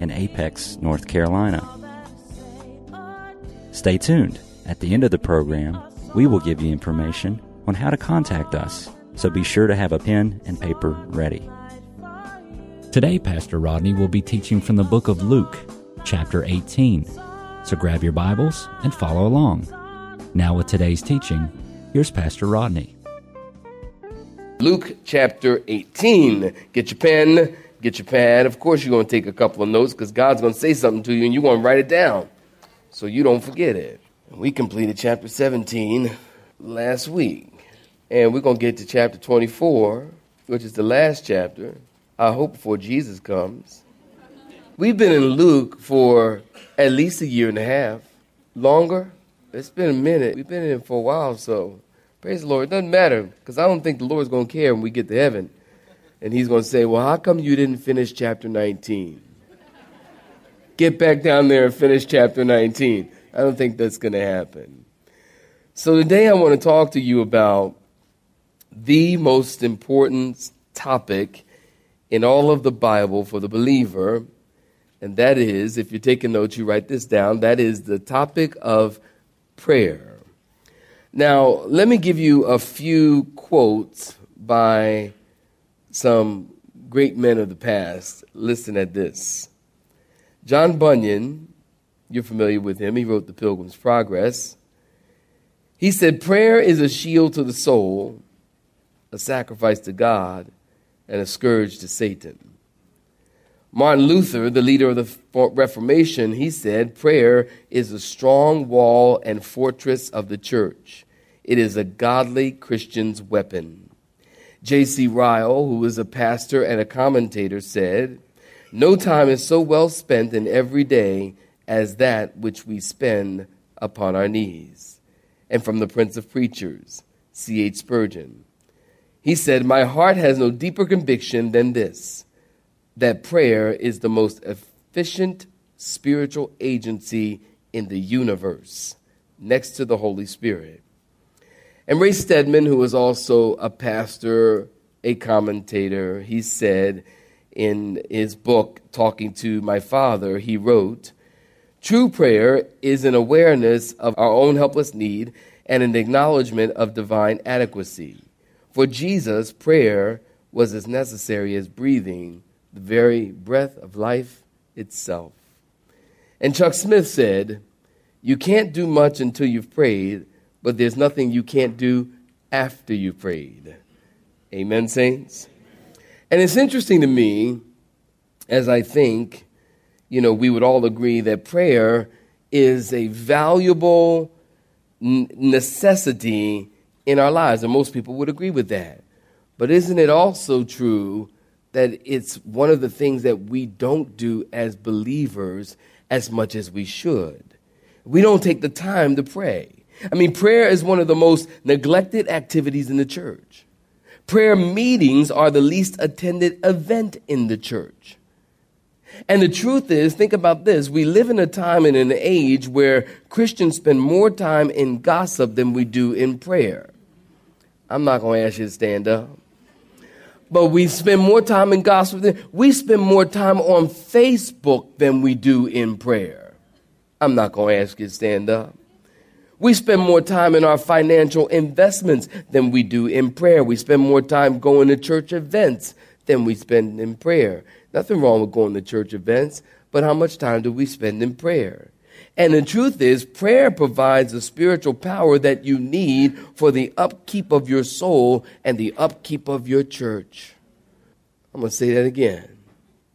in Apex, North Carolina. Stay tuned. At the end of the program, we will give you information on how to contact us, so be sure to have a pen and paper ready. Today, Pastor Rodney will be teaching from the book of Luke, chapter 18. So grab your Bibles and follow along. Now, with today's teaching, here's Pastor Rodney. Luke chapter 18. Get your pen, get your pad. Of course, you're going to take a couple of notes because God's going to say something to you and you're going to write it down so you don't forget it. We completed chapter 17 last week, and we're going to get to chapter 24, which is the last chapter. I hope before Jesus comes. We've been in Luke for at least a year and a half. Longer? It's been a minute. We've been in it for a while, so praise the Lord. It doesn't matter because I don't think the Lord's going to care when we get to heaven. And he's going to say, Well, how come you didn't finish chapter 19? Get back down there and finish chapter 19. I don't think that's going to happen. So today I want to talk to you about the most important topic in all of the Bible for the believer. And that is, if you're taking notes, you write this down. That is the topic of prayer. Now, let me give you a few quotes by some great men of the past. Listen at this. John Bunyan, you're familiar with him, he wrote The Pilgrim's Progress. He said, Prayer is a shield to the soul, a sacrifice to God, and a scourge to Satan. Martin Luther, the leader of the Reformation, he said, Prayer is a strong wall and fortress of the church. It is a godly Christian's weapon. J.C. Ryle, who was a pastor and a commentator, said, No time is so well spent in every day as that which we spend upon our knees. And from the Prince of Preachers, C.H. Spurgeon, he said, My heart has no deeper conviction than this that prayer is the most efficient spiritual agency in the universe, next to the Holy Spirit. And Ray Stedman, who was also a pastor, a commentator, he said in his book, Talking to My Father, he wrote, True prayer is an awareness of our own helpless need and an acknowledgement of divine adequacy. For Jesus, prayer was as necessary as breathing, the very breath of life itself. And Chuck Smith said, You can't do much until you've prayed, but there's nothing you can't do after you prayed. Amen, saints? And it's interesting to me as I think, you know, we would all agree that prayer is a valuable necessity in our lives, and most people would agree with that. But isn't it also true that it's one of the things that we don't do as believers as much as we should? We don't take the time to pray. I mean, prayer is one of the most neglected activities in the church. Prayer meetings are the least attended event in the church. And the truth is, think about this. We live in a time and an age where Christians spend more time in gossip than we do in prayer. I'm not going to ask you to stand up. But we spend more time in gossip than we spend more time on Facebook than we do in prayer. I'm not going to ask you to stand up. We spend more time in our financial investments than we do in prayer. We spend more time going to church events than we spend in prayer. Nothing wrong with going to church events, but how much time do we spend in prayer? And the truth is, prayer provides the spiritual power that you need for the upkeep of your soul and the upkeep of your church. I'm going to say that again.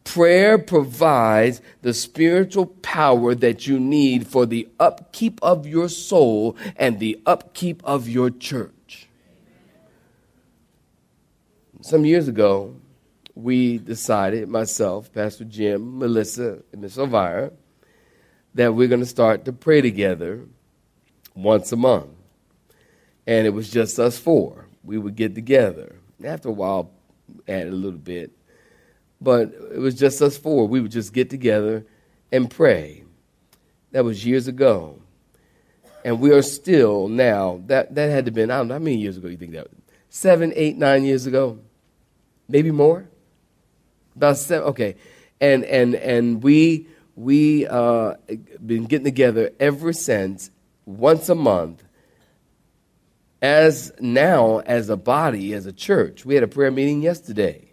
Prayer provides the spiritual power that you need for the upkeep of your soul and the upkeep of your church. Some years ago, we decided, myself, Pastor Jim, Melissa, and Miss Elvira, that we're going to start to pray together once a month. And it was just us four. We would get together. After a while, added a little bit. But it was just us four. We would just get together and pray. That was years ago. And we are still now, that, that had to have been, I don't know, how many years ago you think that was? Seven, eight, nine years ago? Maybe more? About seven, okay. And, and, and we, we uh, been getting together ever since, once a month, as now as a body, as a church. We had a prayer meeting yesterday.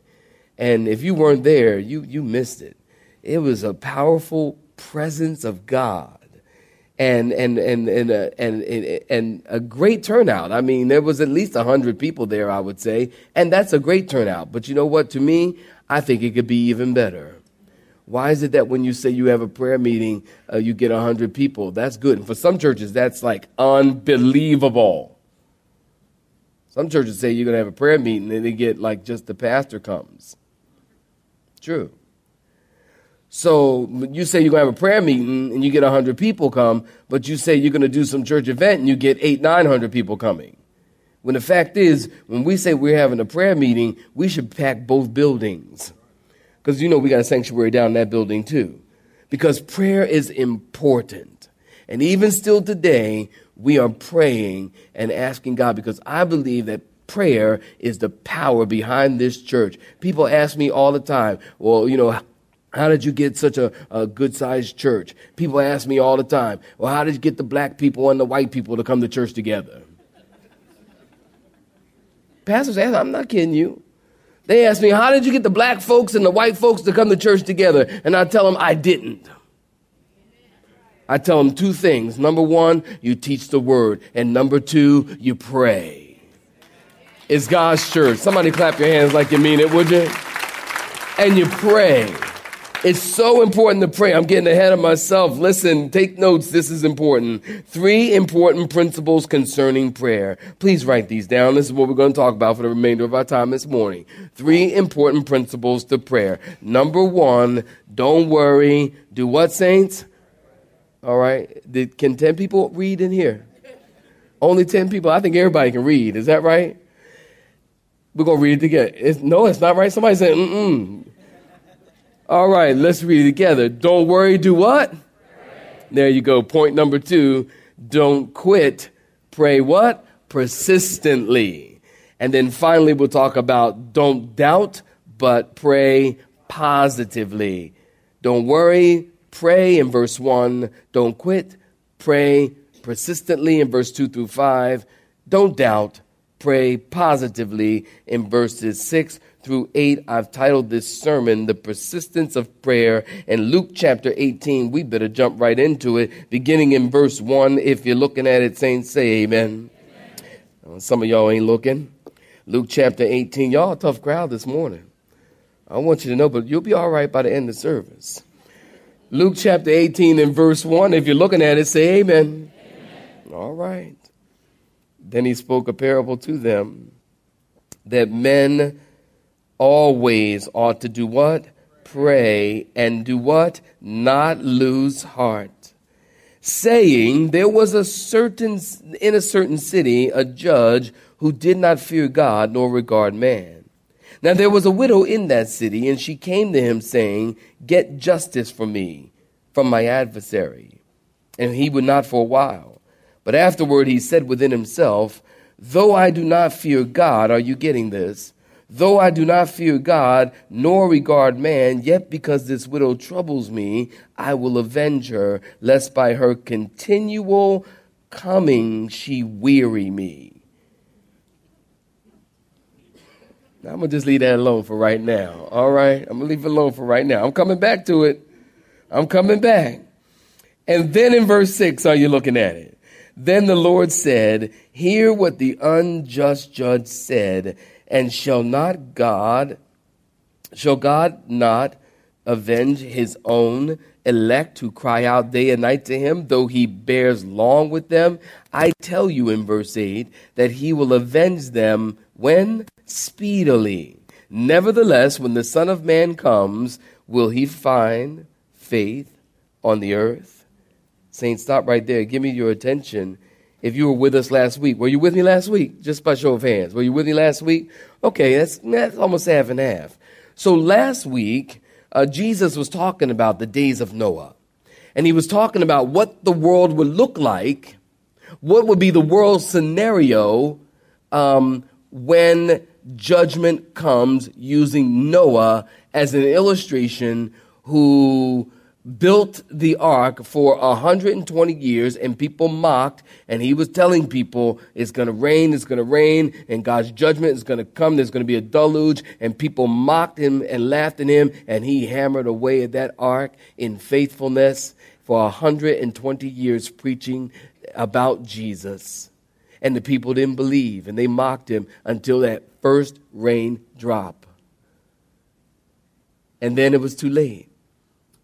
And if you weren't there, you, you missed it. It was a powerful presence of God. And and and and, uh, and and and a great turnout. I mean, there was at least hundred people there, I would say, and that's a great turnout. But you know what? To me, I think it could be even better. Why is it that when you say you have a prayer meeting, uh, you get hundred people? That's good. And for some churches, that's like unbelievable. Some churches say you're going to have a prayer meeting and they get like just the pastor comes. True. So you say you're going to have a prayer meeting and you get 100 people come, but you say you're going to do some church event and you get eight, 900 people coming. When the fact is, when we say we're having a prayer meeting, we should pack both buildings. Because you know we got a sanctuary down in that building too. Because prayer is important. And even still today, we are praying and asking God because I believe that prayer is the power behind this church. People ask me all the time, well, you know, how did you get such a, a good sized church? People ask me all the time, well, how did you get the black people and the white people to come to church together? Pastors ask, I'm not kidding you. They ask me, how did you get the black folks and the white folks to come to church together? And I tell them, I didn't. I tell them two things. Number one, you teach the word. And number two, you pray. It's God's church. Somebody clap your hands like you mean it, would you? And you pray. It's so important to pray. I'm getting ahead of myself. Listen, take notes. This is important. Three important principles concerning prayer. Please write these down. This is what we're going to talk about for the remainder of our time this morning. Three important principles to prayer. Number one, don't worry. Do what, saints? All right. Did, can 10 people read in here? Only 10 people. I think everybody can read. Is that right? We're going to read it together. It's, no, it's not right. Somebody said, mm-mm. All right, let's read it together. Don't worry, do what? Pray. There you go. Point number two. Don't quit. Pray what? Persistently. And then finally, we'll talk about don't doubt, but pray positively. Don't worry, pray in verse 1. Don't quit, pray persistently in verse 2 through 5. Don't doubt, pray positively in verses 6 through 8. I've titled this sermon, The Persistence of Prayer. In Luke chapter 18, we better jump right into it, beginning in verse 1. If you're looking at it, say amen. amen. Some of y'all ain't looking. Luke chapter 18. Y'all a tough crowd this morning. I want you to know, but you'll be all right by the end of service. Luke chapter 18 and verse 1. If you're looking at it, say amen. amen. All right. Then he spoke a parable to them that men always ought to do what? Pray and do what? Not lose heart. Saying there was a certain in a certain city a judge who did not fear God nor regard man. Now there was a widow in that city, and she came to him saying, Get justice for me from my adversary. And he would not for a while. But afterward he said within himself, Though I do not fear God, are you getting this? Though I do not fear God nor regard man, yet because this widow troubles me, I will avenge her, lest by her continual coming she weary me. Now, I'm going to just leave that alone for right now. All right? I'm going to leave it alone for right now. I'm coming back to it. I'm coming back. And then in verse 6, are you looking at it? Then the Lord said, Hear what the unjust judge said and shall not God, shall God not avenge his own elect who cry out day and night to him, though he bears long with them? I tell you in verse 8 that he will avenge them when? Speedily. Nevertheless, when the Son of Man comes, will he find faith on the earth? Saints, stop right there. Give me your attention. If you were with us last week, were you with me last week? Just by show of hands. Were you with me last week? Okay, that's, that's almost half and half. So last week, uh, Jesus was talking about the days of Noah. And he was talking about what the world would look like, what would be the world scenario um, when judgment comes using Noah as an illustration who built the ark for 120 years and people mocked and he was telling people it's going to rain it's going to rain and god's judgment is going to come there's going to be a deluge and people mocked him and laughed at him and he hammered away at that ark in faithfulness for 120 years preaching about jesus. And the people didn't believe and they mocked him until that first rain drop and then it was too late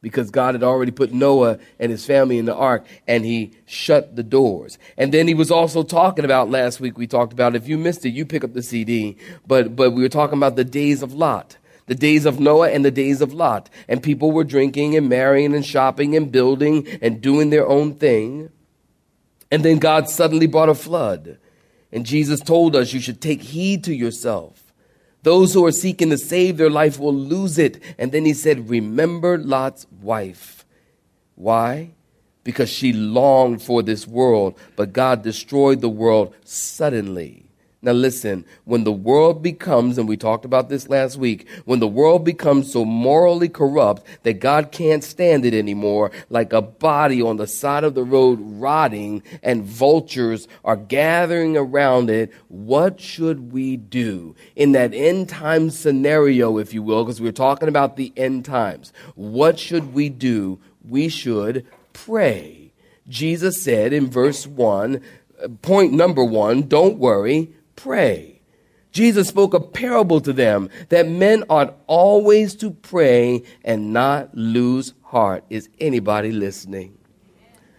because God had already put Noah and his family in the ark and he shut the doors. And then he was also talking about last week we talked about if you missed it you pick up the CD but but we were talking about the days of Lot. The days of Noah and the days of Lot. And people were drinking and marrying and shopping and building and doing their own thing. And then God suddenly brought a flood. And Jesus told us you should take heed to yourself. Those who are seeking to save their life will lose it. And then he said, Remember Lot's wife. Why? Because she longed for this world, but God destroyed the world suddenly. Now, listen, when the world becomes, and we talked about this last week, when the world becomes so morally corrupt that God can't stand it anymore, like a body on the side of the road rotting and vultures are gathering around it, what should we do? In that end time scenario, if you will, because we're talking about the end times, what should we do? We should pray. Jesus said in verse 1, uh, point number one, don't worry pray. Jesus spoke a parable to them that men ought always to pray and not lose heart. Is anybody listening?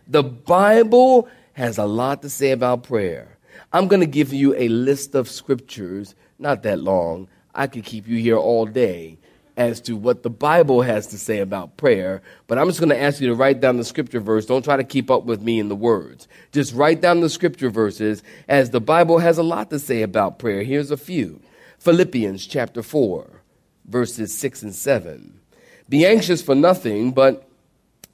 The Bible has a lot to say about prayer. I'm going to give you a list of scriptures, not that long. I could keep you here all day as to what the Bible has to say about prayer, but I'm just going to ask you to write down the scripture verse. Don't try to keep up with me in the words. Just write down the scripture verses as the Bible has a lot to say about prayer. Here's a few Philippians chapter 4, verses 6 and 7. Be anxious for nothing, but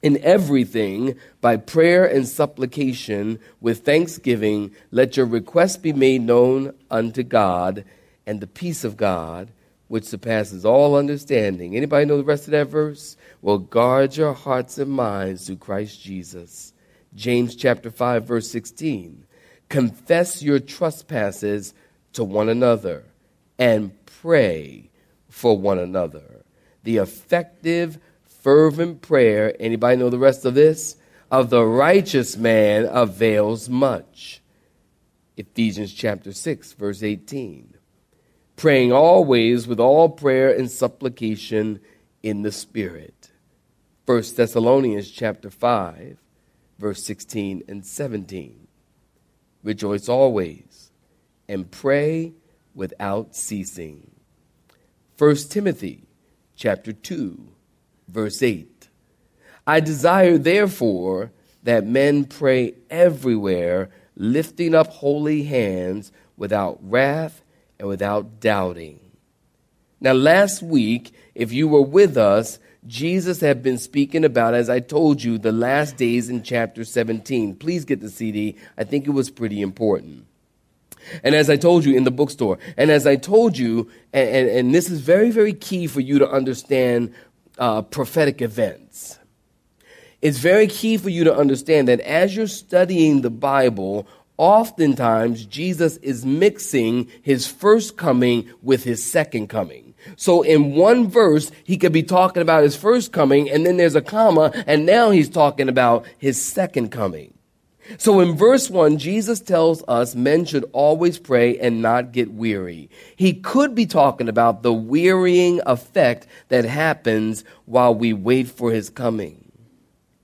in everything, by prayer and supplication, with thanksgiving, let your requests be made known unto God, and the peace of God which surpasses all understanding. Anybody know the rest of that verse? Well, guard your hearts and minds through Christ Jesus. James chapter 5 verse 16. Confess your trespasses to one another and pray for one another. The effective fervent prayer, anybody know the rest of this? Of the righteous man avails much. Ephesians chapter 6 verse 18 praying always with all prayer and supplication in the Spirit. 1 Thessalonians chapter 5, verse 16 and 17. Rejoice always and pray without ceasing. 1 Timothy chapter 2, verse 8. I desire therefore that men pray everywhere, lifting up holy hands without wrath and without doubting. Now, last week, if you were with us, Jesus had been speaking about, as I told you, the last days in chapter 17. Please get the CD. I think it was pretty important. And as I told you in the bookstore, and as I told you, and, and, and this is very, very key for you to understand uh, prophetic events. It's very key for you to understand that as you're studying the Bible, oftentimes Jesus is mixing his first coming with his second coming. So in one verse, he could be talking about his first coming, and then there's a comma, and now he's talking about his second coming. So in verse 1, Jesus tells us men should always pray and not get weary. He could be talking about the wearying effect that happens while we wait for his coming.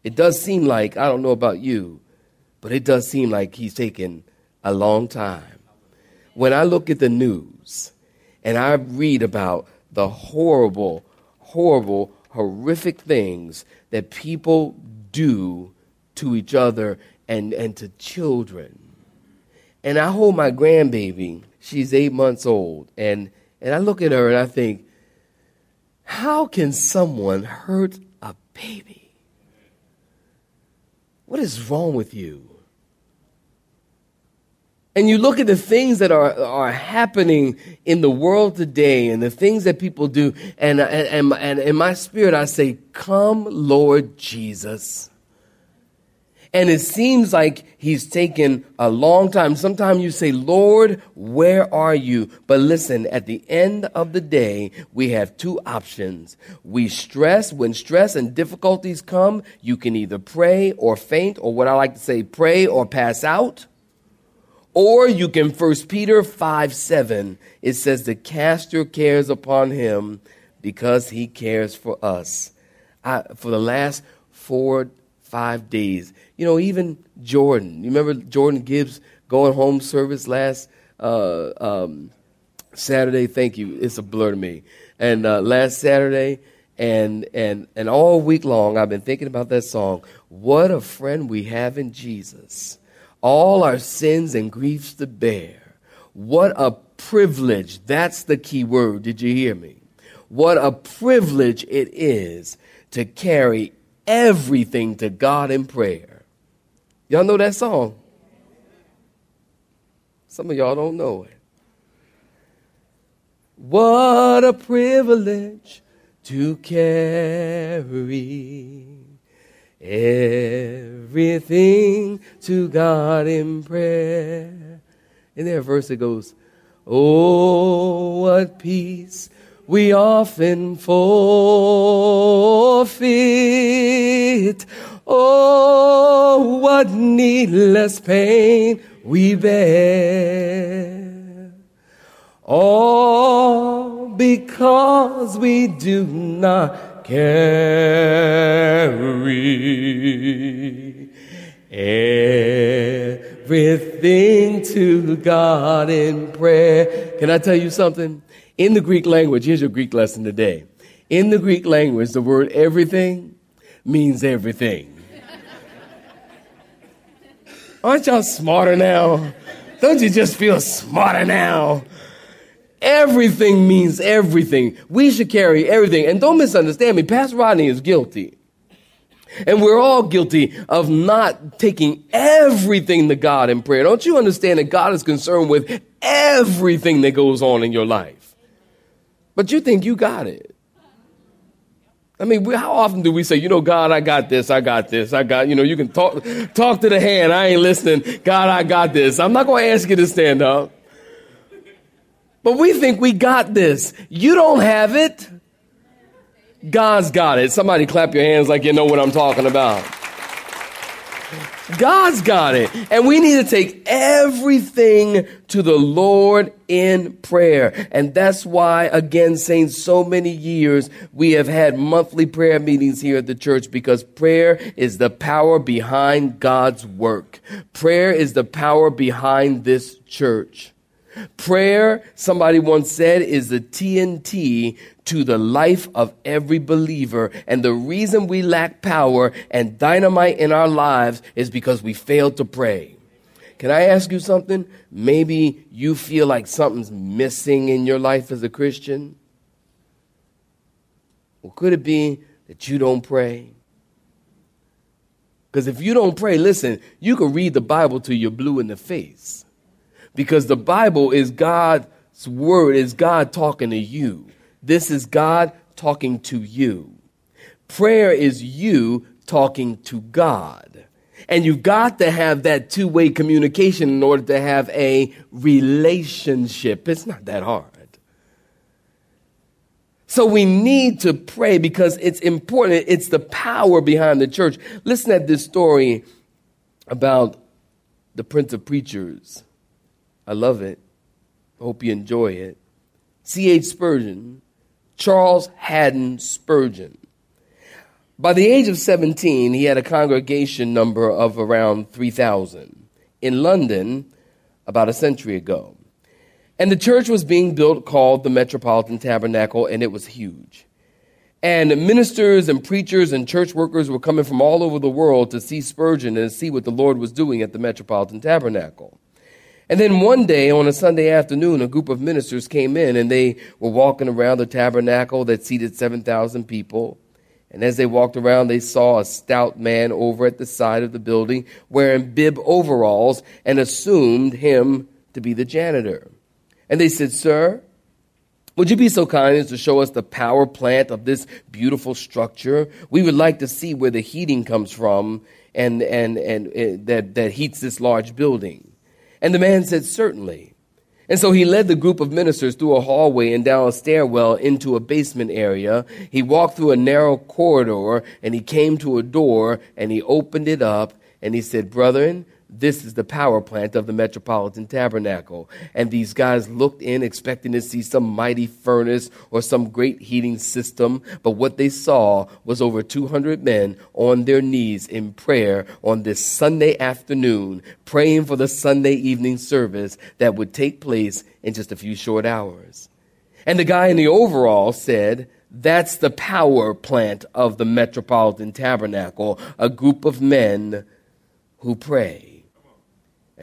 It does seem like, I don't know about you, but it does seem like he's taken a long time. When I look at the news and I read about the horrible, horrible, horrific things that people do to each other and, and to children. And I hold my grandbaby, she's eight months old, and, and I look at her and I think, how can someone hurt a baby? What is wrong with you? And you look at the things that are, are happening in the world today and the things that people do, and, and, and, and in my spirit, I say, Come, Lord Jesus. And it seems like he's taken a long time. Sometimes you say, Lord, where are you? But listen, at the end of the day, we have two options. We stress, when stress and difficulties come, you can either pray or faint, or what I like to say, pray or pass out. Or you can, First Peter 5 7, it says, to cast your cares upon him because he cares for us. I, for the last four, five days, you know, even Jordan. You remember Jordan Gibbs going home service last uh, um, Saturday? Thank you. It's a blur to me. And uh, last Saturday, and and and all week long, I've been thinking about that song. What a friend we have in Jesus all our sins and griefs to bear. What a privilege. That's the key word. Did you hear me? What a privilege it is to carry everything to God in prayer. Y'all know that song? Some of y'all don't know it. What a privilege to carry everything to God in prayer. In a verse that goes, Oh, what peace we often forfeit. Oh, what needless pain we bear. All because we do not carry everything to God in prayer. Can I tell you something? In the Greek language, here's your Greek lesson today. In the Greek language, the word everything means everything. Aren't y'all smarter now? Don't you just feel smarter now? Everything means everything. We should carry everything. And don't misunderstand me, Pastor Rodney is guilty. And we're all guilty of not taking everything to God in prayer. Don't you understand that God is concerned with everything that goes on in your life? But you think you got it. I mean, how often do we say, you know, God, I got this, I got this, I got, you know, you can talk, talk to the hand, I ain't listening. God, I got this. I'm not going to ask you to stand up. But we think we got this. You don't have it. God's got it. Somebody clap your hands like you know what I'm talking about. God's got it. And we need to take everything to the Lord in prayer. And that's why, again, saying so many years, we have had monthly prayer meetings here at the church because prayer is the power behind God's work. Prayer is the power behind this church. Prayer, somebody once said, is the TNT to the life of every believer. And the reason we lack power and dynamite in our lives is because we fail to pray. Can I ask you something? Maybe you feel like something's missing in your life as a Christian. Well, could it be that you don't pray? Because if you don't pray, listen, you can read the Bible till you're blue in the face because the Bible is God's word, is God talking to you. This is God talking to you. Prayer is you talking to God. And you've got to have that two way communication in order to have a relationship. It's not that hard. So we need to pray because it's important. It's the power behind the church. Listen at this story about the Prince of Preachers. I love it. Hope you enjoy it. C.H. Spurgeon, Charles Haddon Spurgeon. By the age of 17, he had a congregation number of around 3,000 in London about a century ago. And the church was being built called the Metropolitan Tabernacle, and it was huge. And ministers and preachers and church workers were coming from all over the world to see Spurgeon and see what the Lord was doing at the Metropolitan Tabernacle. And then one day on a Sunday afternoon, a group of ministers came in and they were walking around the tabernacle that seated 7,000 people. And as they walked around, they saw a stout man over at the side of the building wearing bib overalls and assumed him to be the janitor. And they said, Sir, would you be so kind as to show us the power plant of this beautiful structure? We would like to see where the heating comes from and, and, and, and that, that heats this large building. And the man said, Certainly. And so he led the group of ministers through a hallway and down a stairwell into a basement area. He walked through a narrow corridor and he came to a door and he opened it up and he said, Brethren, this is the power plant of the Metropolitan Tabernacle. And these guys looked in expecting to see some mighty furnace or some great heating system. But what they saw was over 200 men on their knees in prayer on this Sunday afternoon, praying for the Sunday evening service that would take place in just a few short hours. And the guy in the overall said, that's the power plant of the Metropolitan Tabernacle, a group of men who pray.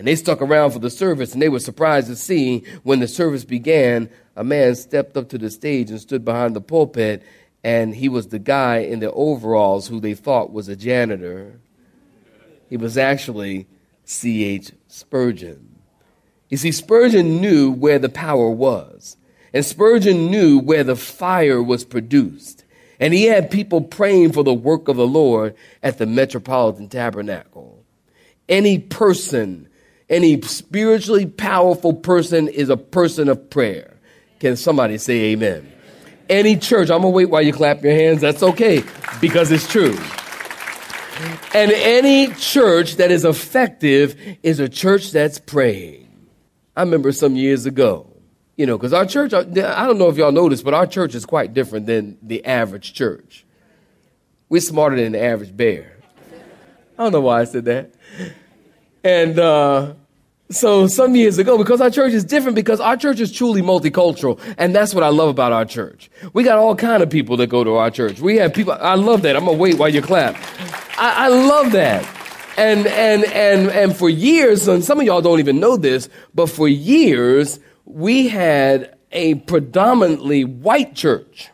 And they stuck around for the service, and they were surprised to see when the service began, a man stepped up to the stage and stood behind the pulpit, and he was the guy in the overalls who they thought was a janitor. He was actually C.H. Spurgeon. You see, Spurgeon knew where the power was, and Spurgeon knew where the fire was produced. And he had people praying for the work of the Lord at the Metropolitan Tabernacle. Any person any spiritually powerful person is a person of prayer. Can somebody say amen? Any church, I'm gonna wait while you clap your hands. That's okay because it's true. And any church that is effective is a church that's praying. I remember some years ago, you know, because our church, I don't know if y'all noticed, but our church is quite different than the average church. We're smarter than the average bear. I don't know why I said that. And uh, so some years ago, because our church is different, because our church is truly multicultural, and that's what I love about our church. We got all kind of people that go to our church. We have people. I love that. I'm gonna wait while you clap. I, I love that. And and and and for years, and some of y'all don't even know this, but for years we had a predominantly white church.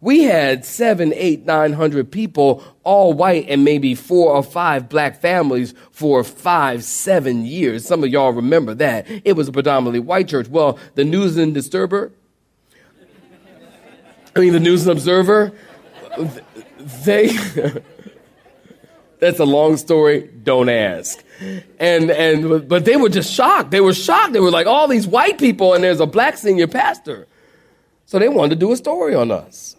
We had seven, eight, nine hundred people, all white, and maybe four or five black families for five, seven years. Some of y'all remember that. It was a predominantly white church. Well, the News and Disturber, I mean, the News and Observer, they, that's a long story, don't ask. And, and, but they were just shocked. They were shocked. They were like, all these white people, and there's a black senior pastor. So they wanted to do a story on us.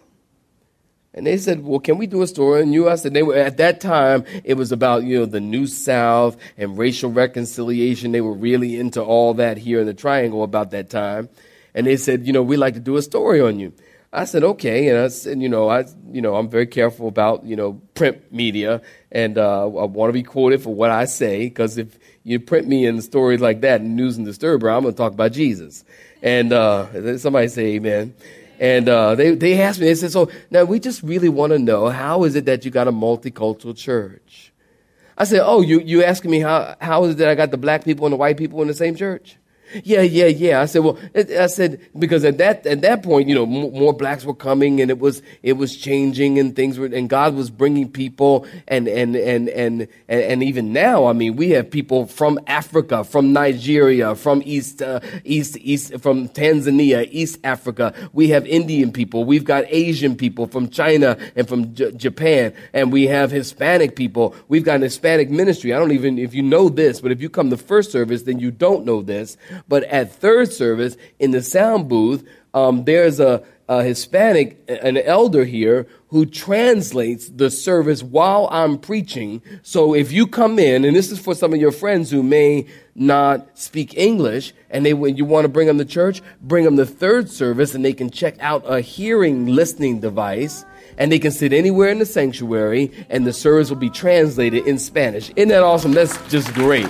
And they said, well, can we do a story on you? I said, they were, at that time, it was about, you know, the New South and racial reconciliation. They were really into all that here in the Triangle about that time. And they said, you know, we'd like to do a story on you. I said, okay. And I said, you know, I, you know, I'm very careful about, you know, print media and, uh, I want to be quoted for what I say because if you print me in stories like that News and Disturber, I'm going to talk about Jesus. And, uh, somebody say amen. And uh, they, they asked me, they said, so now we just really want to know how is it that you got a multicultural church? I said, oh, you, you asking me how, how is it that I got the black people and the white people in the same church? Yeah, yeah, yeah. I said, well, I said because at that at that point, you know, more blacks were coming, and it was it was changing, and things were, and God was bringing people, and and and and and, even now, I mean, we have people from Africa, from Nigeria, from East uh, East East, from Tanzania, East Africa. We have Indian people. We've got Asian people from China and from J- Japan, and we have Hispanic people. We've got an Hispanic ministry. I don't even if you know this, but if you come to first service, then you don't know this but at third service in the sound booth, um, there's a, a Hispanic, an elder here who translates the service while I'm preaching. So if you come in, and this is for some of your friends who may not speak English, and they when you want to bring them to church, bring them to third service, and they can check out a hearing listening device. And they can sit anywhere in the sanctuary, and the service will be translated in Spanish. Isn't that awesome? That's just great.